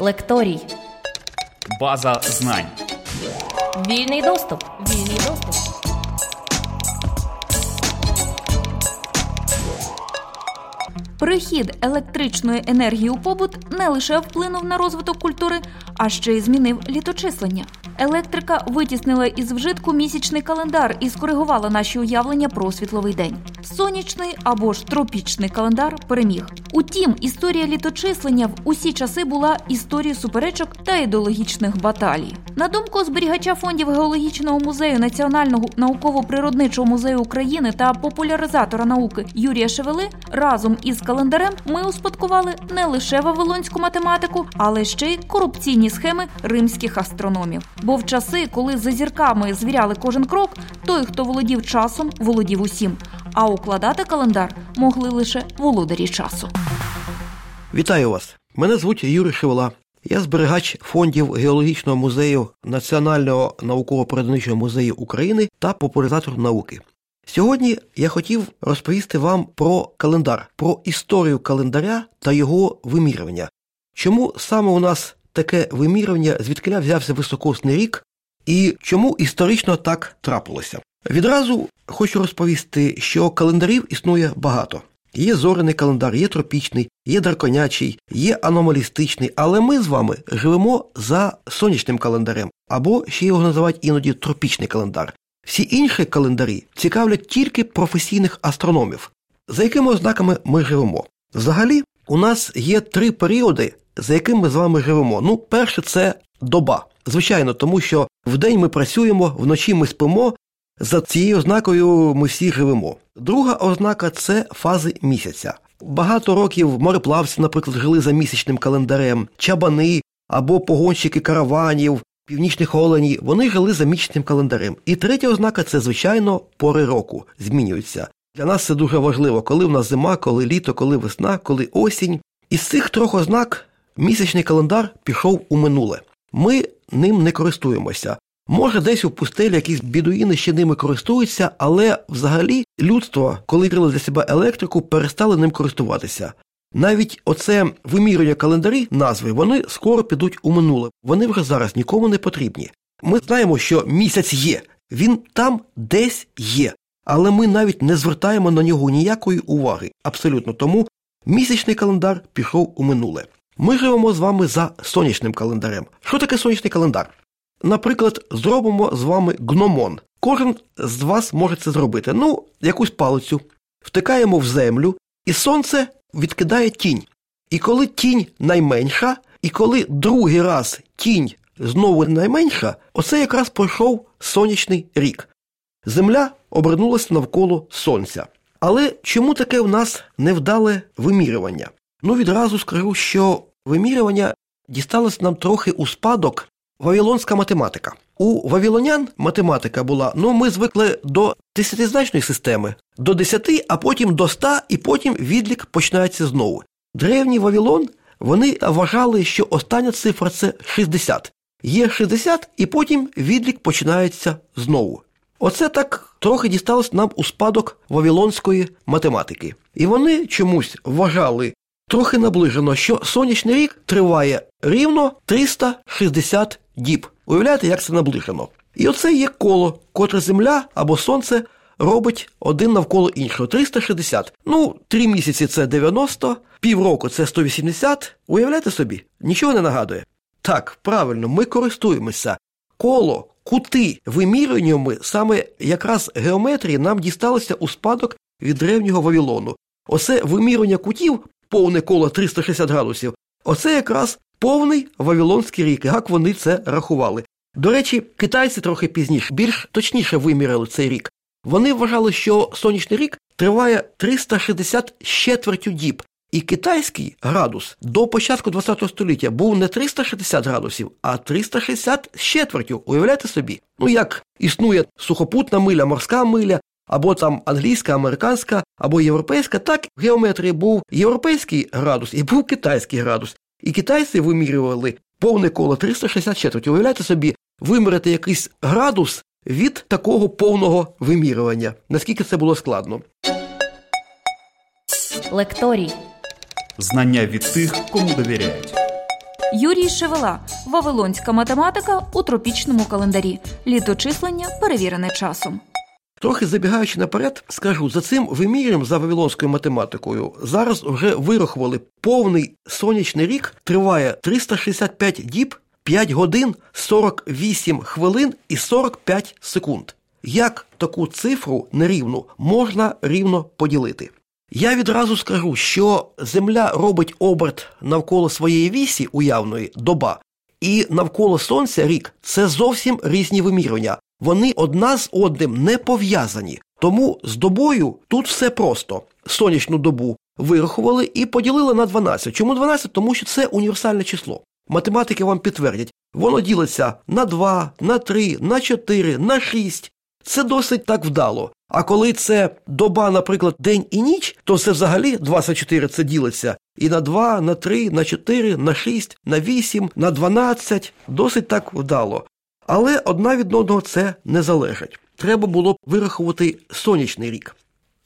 Лекторій. База знань. Вільний доступ. Вільний доступ. Прихід електричної енергії у побут не лише вплинув на розвиток культури, а ще й змінив літочислення. Електрика витіснила із вжитку місячний календар і скоригувала наші уявлення про світловий день. Сонячний або ж тропічний календар переміг. Утім, історія літочислення в усі часи була історією суперечок та ідеологічних баталій. На думку зберігача фондів геологічного музею Національного науково-природничого музею України та популяризатора науки Юрія Шевели, разом із календарем ми успадкували не лише вавилонську математику, але ще й корупційні схеми римських астрономів. Бо в часи, коли за зірками звіряли кожен крок, той, хто володів часом, володів усім. А укладати календар могли лише володарі часу. Вітаю вас! Мене звуть Юрій Шевела. Я зберігач фондів геологічного музею Національного науково-природничого музею України та популяризатор науки. Сьогодні я хотів розповісти вам про календар, про історію календаря та його вимірювання. Чому саме у нас таке вимірювання, звідки взявся високосний рік, і чому історично так трапилося? Відразу хочу розповісти, що календарів існує багато. Є зоряний календар, є тропічний, є драконячий, є аномалістичний, але ми з вами живемо за сонячним календарем, або ще його називають іноді тропічний календар. Всі інші календарі цікавлять тільки професійних астрономів. За якими ознаками ми живемо? Взагалі, у нас є три періоди, за якими ми з вами живемо. Ну, перше, це доба. Звичайно, тому що вдень ми працюємо, вночі ми спимо. За цією ознакою ми всі живемо. Друга ознака це фази місяця. Багато років мореплавці, наприклад, жили за місячним календарем, чабани або погонщики караванів, північних оленів, вони жили за місячним календарем. І третя ознака це, звичайно, пори року змінюються. Для нас це дуже важливо, коли в нас зима, коли літо, коли весна, коли осінь. Із цих трьох ознак місячний календар пішов у минуле. Ми ним не користуємося. Може, десь у пустелі якісь бідуїни ще ними користуються, але взагалі людство, коли відкрили для себе електрику, перестали ним користуватися. Навіть оце вимірювання календарі, назви, вони скоро підуть у минуле. Вони вже зараз нікому не потрібні. Ми знаємо, що місяць є, він там десь є, але ми навіть не звертаємо на нього ніякої уваги. Абсолютно тому місячний календар пішов у минуле. Ми живемо з вами за сонячним календарем. Що таке сонячний календар? Наприклад, зробимо з вами гномон. Кожен з вас може це зробити. Ну, якусь палицю, втикаємо в землю, і сонце відкидає тінь. І коли тінь найменша, і коли другий раз тінь знову найменша, оце якраз пройшов сонячний рік. Земля обернулася навколо сонця. Але чому таке в нас невдале вимірювання? Ну, відразу скажу, що вимірювання дісталось нам трохи у спадок Вавилонська математика. У вавилонян математика була, ну ми звикли до десятизначної системи, до десяти, а потім до ста, і потім відлік починається знову. Древній Вавилон вони вважали, що остання цифра це 60. Є 60, і потім відлік починається знову. Оце так трохи дісталось нам у спадок вавилонської математики. І вони чомусь вважали трохи наближено, що сонячний рік триває рівно 360 діб. Уявляєте, як це наближено? І оце є коло, котре Земля або Сонце робить один навколо іншого. 360. Ну, три місяці це 90, півроку це 180. Уявляєте собі? Нічого не нагадує. Так, правильно, ми користуємося. Коло, кути вимірюваннями саме якраз геометрії нам дісталося у спадок від древнього Вавилону. Оце вимірювання кутів, повне коло 360 градусів, оце якраз повний Вавилонський рік, як вони це рахували. До речі, китайці трохи пізніше, більш точніше виміряли цей рік. Вони вважали, що сонячний рік триває 360 з четвертю діб. І китайський градус до початку ХХ століття був не 360 градусів, а 360 з четвертю. Уявляєте собі? Ну як існує сухопутна миля, морська миля, або там англійська, американська, або європейська, так в геометрії був європейський градус і був китайський градус. І китайці вимірювали повне коло 364. Уявляєте собі, виміряти якийсь градус від такого повного вимірювання. Наскільки це було складно? Лекторій. Знання від тих, кому довіряють. Юрій Шевела Вавилонська математика у тропічному календарі. Літочислення перевірене часом. Трохи забігаючи наперед, скажу за цим вимір'ям за вавилонською математикою зараз вже вирахували повний сонячний рік триває 365 діб, 5 годин, 48 хвилин і 45 секунд. Як таку цифру нерівну можна рівно поділити? Я відразу скажу, що Земля робить оберт навколо своєї вісі уявної доба, і навколо Сонця рік це зовсім різні вимірювання. Вони одна з одним не пов'язані. Тому з добою тут все просто. Сонячну добу вирахували і поділили на 12. Чому 12? Тому що це універсальне число. Математики вам підтвердять, воно ділиться на 2, на 3, на 4, на 6. Це досить так вдало. А коли це доба, наприклад, день і ніч, то це взагалі 24 це ділиться і на 2, на 3, на 4, на 6, на 8, на 12. Досить так вдало. Але одна від одного це не залежить. Треба було б вирахувати сонячний рік.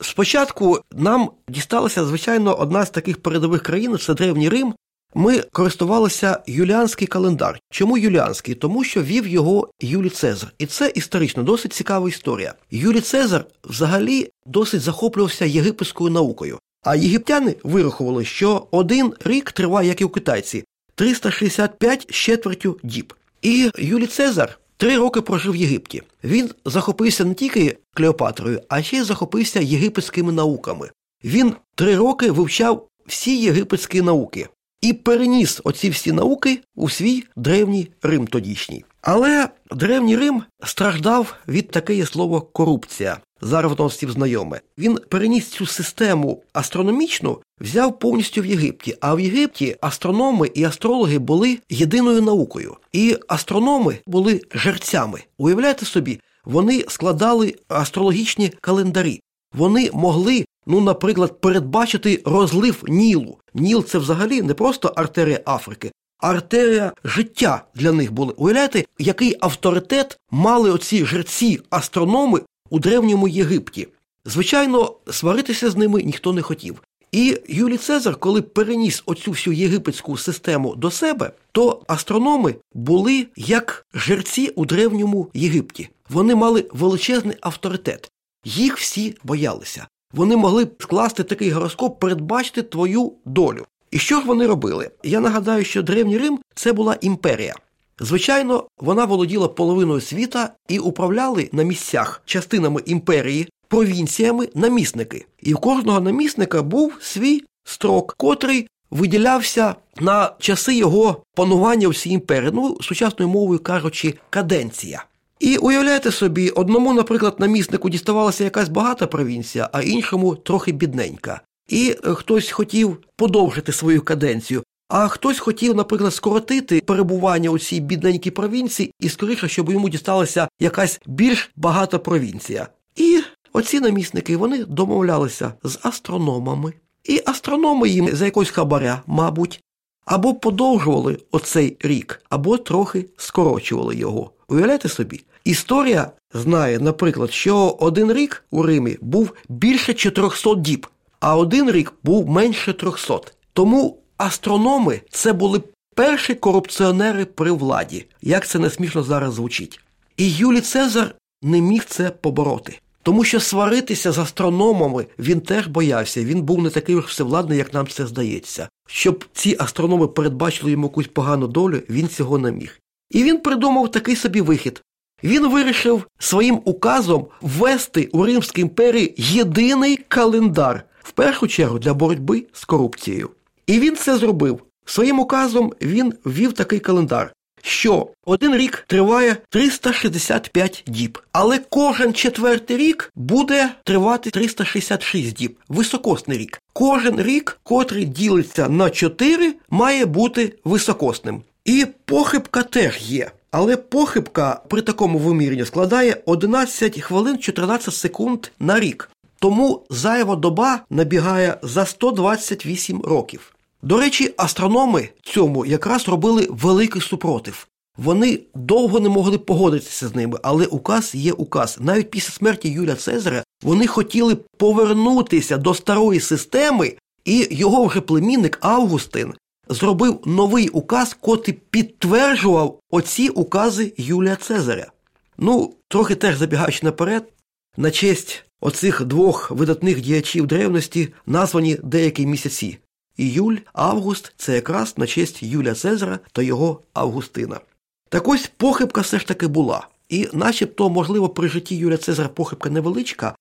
Спочатку нам дісталася, звичайно, одна з таких передових країн це Древній Рим. Ми користувалися юліанський календар. Чому юліанський? Тому що вів його Юлій Цезар. І це історично досить цікава історія. Юлій Цезар взагалі досить захоплювався єгипетською наукою. А єгиптяни вирахували, що один рік триває, як і у китайці, 365 з четвертю діб. І Юлій Цезар три роки прожив в Єгипті. Він захопився не тільки Клеопатрою, а ще й захопився єгипетськими науками. Він три роки вивчав всі єгипетські науки і переніс оці всі науки у свій древній Рим тодішній. Але древній Рим страждав від таке слово корупція. Воно всім знайоме. Він переніс цю систему астрономічну, взяв повністю в Єгипті. А в Єгипті астрономи і астрологи були єдиною наукою. І астрономи були жерцями. Уявляєте собі, вони складали астрологічні календарі. Вони могли, ну, наприклад, передбачити розлив Нілу. Ніл це взагалі не просто артерія Африки, артерія життя для них були. Уявляєте, який авторитет мали оці жерці астрономи у древньому Єгипті. Звичайно, сваритися з ними ніхто не хотів. І Юлій Цезар, коли переніс оцю всю єгипетську систему до себе, то астрономи були як жерці у древньому Єгипті. Вони мали величезний авторитет. Їх всі боялися. Вони могли скласти такий гороскоп, передбачити твою долю. І що ж вони робили? Я нагадаю, що Древній Рим це була імперія. Звичайно, вона володіла половиною світа і управляли на місцях частинами імперії, провінціями намісники. І в кожного намісника був свій строк, котрий виділявся на часи його панування в цій імперії. Ну, сучасною мовою кажучи, каденція. І уявляєте собі, одному, наприклад, наміснику діставалася якась багата провінція, а іншому трохи бідненька. І хтось хотів подовжити свою каденцію, а хтось хотів, наприклад, скоротити перебування у цій бідненькій провінції і скоріше, щоб йому дісталася якась більш багата провінція. І оці намісники вони домовлялися з астрономами. І астрономи їм за якось хабаря, мабуть, або подовжували оцей рік, або трохи скорочували його. Уявляєте собі? Історія знає, наприклад, що один рік у Римі був більше 400 діб, а один рік був менше 300. Тому астрономи це були перші корупціонери при владі, як це не смішно зараз звучить. І Юлій Цезар не міг це побороти. Тому що сваритися з астрономами він теж боявся, він був не такий всевладний, як нам це здається. Щоб ці астрономи передбачили йому якусь погану долю, він цього не міг. І він придумав такий собі вихід. Він вирішив своїм указом ввести у Римській імперії єдиний календар, в першу чергу для боротьби з корупцією. І він це зробив. Своїм указом він ввів такий календар, що один рік триває 365 діб, але кожен четвертий рік буде тривати 366 діб, високосний рік. Кожен рік, котрий ділиться на 4, має бути високосним. І похибка теж є. Але похибка при такому виміренні складає 11 хвилин 14 секунд на рік. Тому зайва доба набігає за 128 років. До речі, астрономи цьому якраз робили великий супротив. Вони довго не могли погодитися з ними, але указ є указ. Навіть після смерті Юлія Цезаря вони хотіли повернутися до старої системи, і його вже племінник Августин зробив новий указ, котрий підтверджував оці укази Юлія Цезаря. Ну, трохи теж забігаючи наперед, на честь оцих двох видатних діячів древності названі деякі місяці. Іюль, Август це якраз на честь Юлія Цезара та його Августина. Так ось похибка все ж таки була. І начебто, можливо, при житті Юлія Цезара похибка невеличка.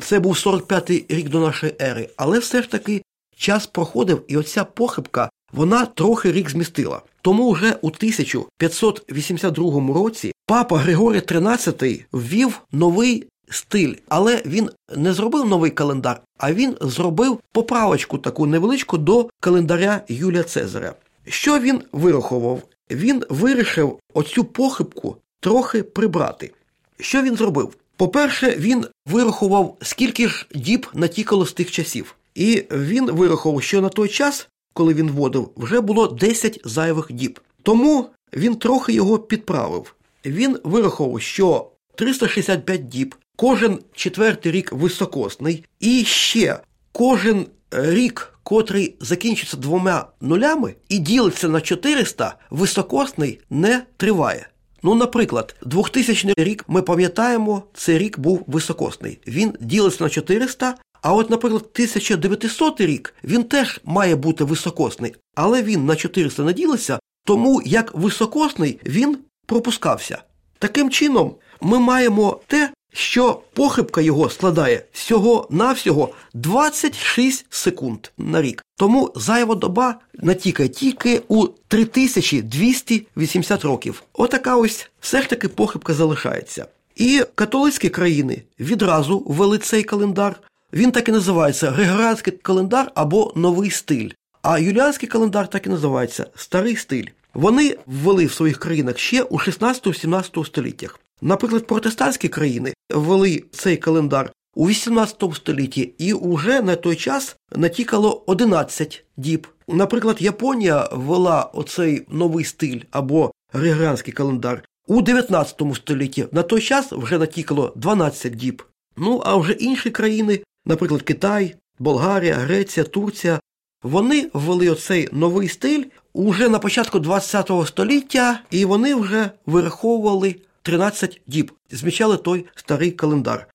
Це був 45-й рік до нашої ери, але все ж таки час проходив, і оця похибка вона трохи рік змістила. Тому вже у 1582 році папа Григорій XIII ввів новий стиль, але він не зробив новий календар, а він зробив поправочку таку невеличку до календаря Юлія Цезаря. Що він вирахував? Він вирішив оцю похибку трохи прибрати. Що він зробив? По-перше, він вирахував, скільки ж діб натікало з тих часів. І він вирахував, що на той час, коли він вводив, вже було 10 зайвих діб. Тому він трохи його підправив. Він вирахував, що 365 діб, кожен четвертий рік високосний, і ще кожен рік, котрий закінчиться двома нулями і ділиться на 400, високосний не триває. Ну, наприклад, 2000 рік ми пам'ятаємо, цей рік був високосний. Він ділиться на 400, а от, наприклад, 1900 рік він теж має бути високосний, але він на 400 не ділиться, тому як високосний він пропускався. Таким чином, ми маємо те, що похибка його складає всього-навсього 26 секунд на рік. Тому зайва доба натікає тільки у 3280 років. Отака ось все ж таки похибка залишається. І католицькі країни відразу ввели цей календар. Він так і називається Григоріанський календар або новий стиль. А юліанський календар так і називається старий стиль. Вони ввели в своїх країнах ще у 16-17 століттях. Наприклад, протестантські країни ввели цей календар у 18 столітті, і вже на той час натікало 11 діб. Наприклад, Японія ввела оцей новий стиль або григоріанський календар у 19 столітті. На той час вже натікало 12 діб. Ну а вже інші країни, наприклад, Китай, Болгарія, Греція, Турція, вони ввели оцей новий стиль уже на початку 20 століття, і вони вже вираховували 13 діб, змічали той старий календар.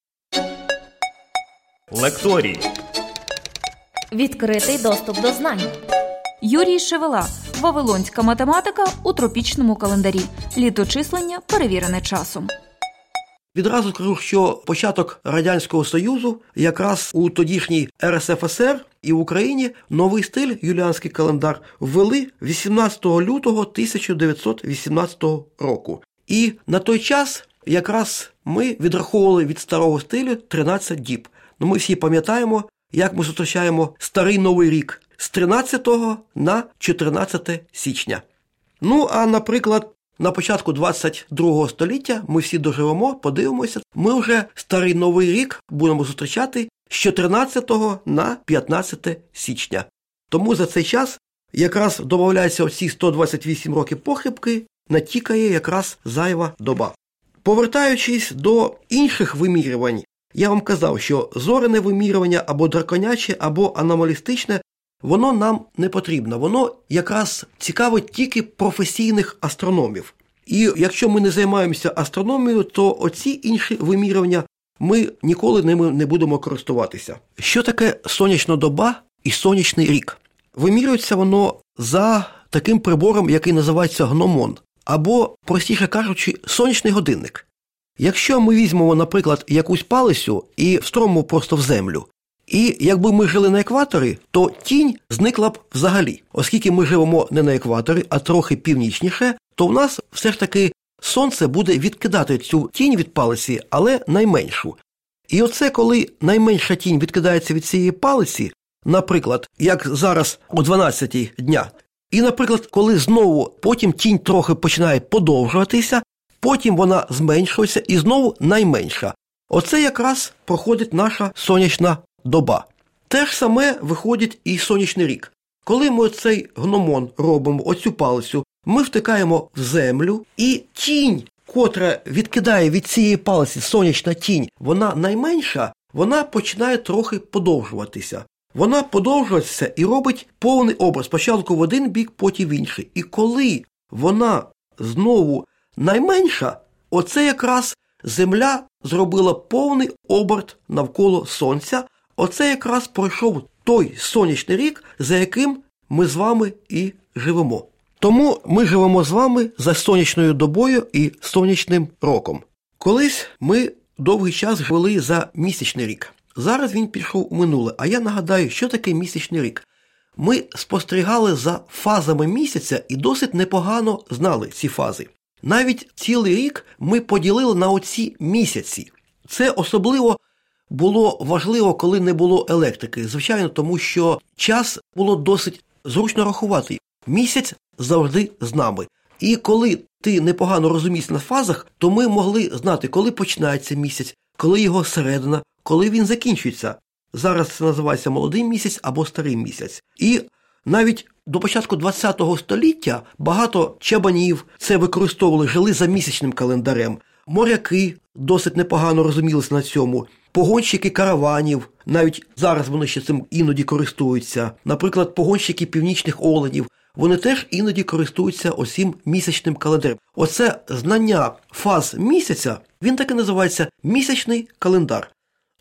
Лекторій. Відкритий доступ до знань. Юрій Шевела. Вавилонська математика у тропічному календарі. Літочислення перевірене часом. Відразу скажу, що початок Радянського Союзу, якраз у тодішній РСФСР і в Україні новий стиль юліанський календар ввели 18 лютого 1918 року. І на той час якраз ми відраховували від старого стилю 13 діб. Ну, ми всі пам'ятаємо, як ми зустрічаємо старий новий рік з 13 на 14 січня. Ну, а наприклад, на початку 22 століття ми всі доживемо, подивимося, ми вже старий новий рік будемо зустрічати з 14 на 15 січня. Тому за цей час якраз додається оці 128 років похибки, натікає якраз зайва доба. Повертаючись до інших вимірювань, я вам казав, що зорене вимірювання або драконяче, або аномалістичне, воно нам не потрібно. Воно якраз цікавить тільки професійних астрономів. І якщо ми не займаємося астрономією, то оці інші вимірювання ми ніколи ними не будемо користуватися. Що таке сонячна доба і сонячний рік? Вимірюється воно за таким прибором, який називається гномон, або, простіше кажучи, сонячний годинник. Якщо ми візьмемо, наприклад, якусь палицю і встромимо просто в землю, і якби ми жили на екваторі, то тінь зникла б взагалі. Оскільки ми живемо не на екваторі, а трохи північніше, то в нас все ж таки сонце буде відкидати цю тінь від палиці, але найменшу. І оце коли найменша тінь відкидається від цієї палиці, наприклад, як зараз о 12 дня, і, наприклад, коли знову потім тінь трохи починає подовжуватися, потім вона зменшується і знову найменша. Оце якраз проходить наша сонячна доба. Те ж саме виходить і сонячний рік. Коли ми цей гномон робимо, оцю палицю, ми втикаємо в землю, і тінь, котра відкидає від цієї палиці сонячна тінь, вона найменша, вона починає трохи подовжуватися. Вона подовжується і робить повний образ. Спочатку в один бік, потім в інший. І коли вона знову найменша, оце якраз Земля зробила повний оберт навколо Сонця. Оце якраз пройшов той сонячний рік, за яким ми з вами і живемо. Тому ми живемо з вами за сонячною добою і сонячним роком. Колись ми довгий час жили за місячний рік. Зараз він пішов у минуле. А я нагадаю, що таке місячний рік. Ми спостерігали за фазами місяця і досить непогано знали ці фази. Навіть цілий рік ми поділили на оці місяці. Це особливо було важливо, коли не було електрики. Звичайно, тому що час було досить зручно рахувати. Місяць завжди з нами. І коли ти непогано розумієшся на фазах, то ми могли знати, коли починається місяць, коли його середина, коли він закінчується. Зараз це називається молодий місяць або старий місяць. І навіть до початку ХХ століття багато чабанів це використовували, жили за місячним календарем. Моряки досить непогано розумілися на цьому. Погонщики караванів, навіть зараз вони ще цим іноді користуються. Наприклад, погонщики північних оленів, вони теж іноді користуються осім місячним календарем. Оце знання фаз місяця, він таки називається місячний календар.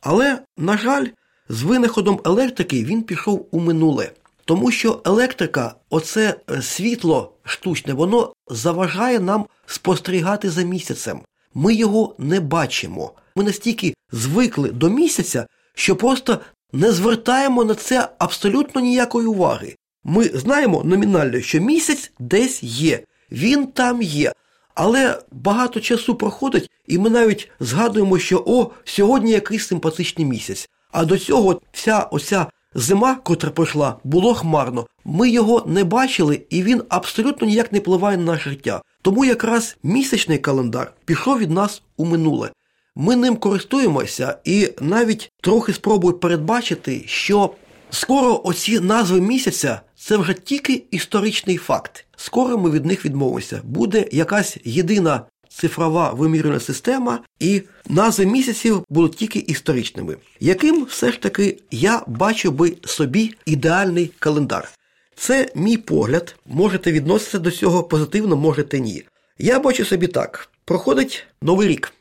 Але, на жаль, з винаходом електрики він пішов у минуле. Тому що електрика, оце світло штучне, воно заважає нам спостерігати за місяцем. Ми його не бачимо. Ми настільки звикли до місяця, що просто не звертаємо на це абсолютно ніякої уваги. Ми знаємо номінально, що місяць десь є, він там є. Але багато часу проходить, і ми навіть згадуємо, що о, сьогодні якийсь симпатичний місяць. А до цього вся оця зима, котра пройшла, було хмарно. Ми його не бачили, і він абсолютно ніяк не впливає на наше життя. Тому якраз місячний календар пішов від нас у минуле. Ми ним користуємося і навіть трохи спробую передбачити, що скоро оці назви місяця це вже тільки історичний факт. Скоро ми від них відмовимося. Буде якась єдина цифрова вимірювальна система, і назви місяців будуть тільки історичними. Яким все ж таки я бачу би собі ідеальний календар? Це мій погляд. Можете відноситися до цього позитивно, можете ні. Я бачу собі так: проходить новий рік.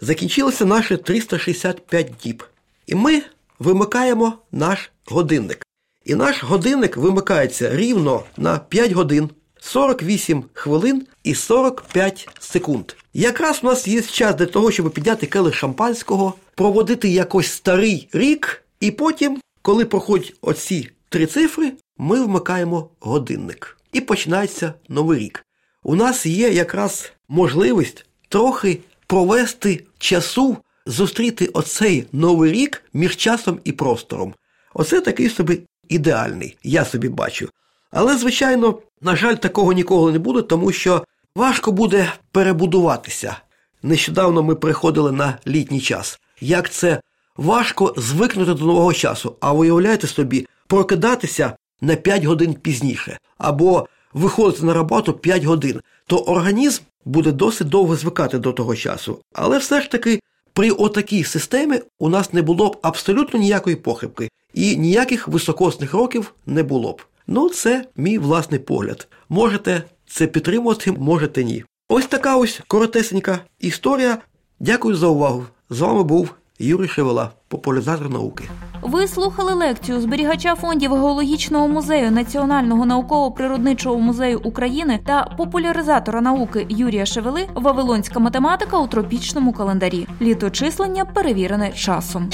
Закінчилося наше 365 діб. І ми вимикаємо наш годинник. І наш годинник вимикається рівно на 5 годин, 48 хвилин і 45 секунд. Якраз у нас є час для того, щоб підняти келих шампанського, проводити якось старий рік, і потім, коли проходять оці три цифри, ми вмикаємо годинник. І починається новий рік. У нас є якраз можливість трохи провести часу, зустріти оцей новий рік між часом і простором. Оце такий собі ідеальний, я собі бачу. Але, звичайно, на жаль, такого ніколи не буде, тому що важко буде перебудуватися. Нещодавно ми приходили на літній час. Як це важко звикнути до нового часу, а виявляєте собі, прокидатися на 5 годин пізніше, або виходити на роботу 5 годин, то організм буде досить довго звикати до того часу. Але все ж таки при отакій системі у нас не було б абсолютно ніякої похибки і ніяких високосних років не було б. Ну, це мій власний погляд. Можете це підтримувати, можете ні. Ось така ось коротесенька історія. Дякую за увагу. З вами був Юрій Шевела, популяризатор науки. Ви слухали лекцію зберігача фондів геологічного музею Національного науково-природничого музею України та популяризатора науки Юрія Шевели Вавилонська математика у тропічному календарі. Літочислення перевірене часом.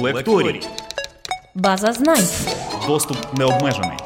Лекторій. База знань. Доступ необмежений.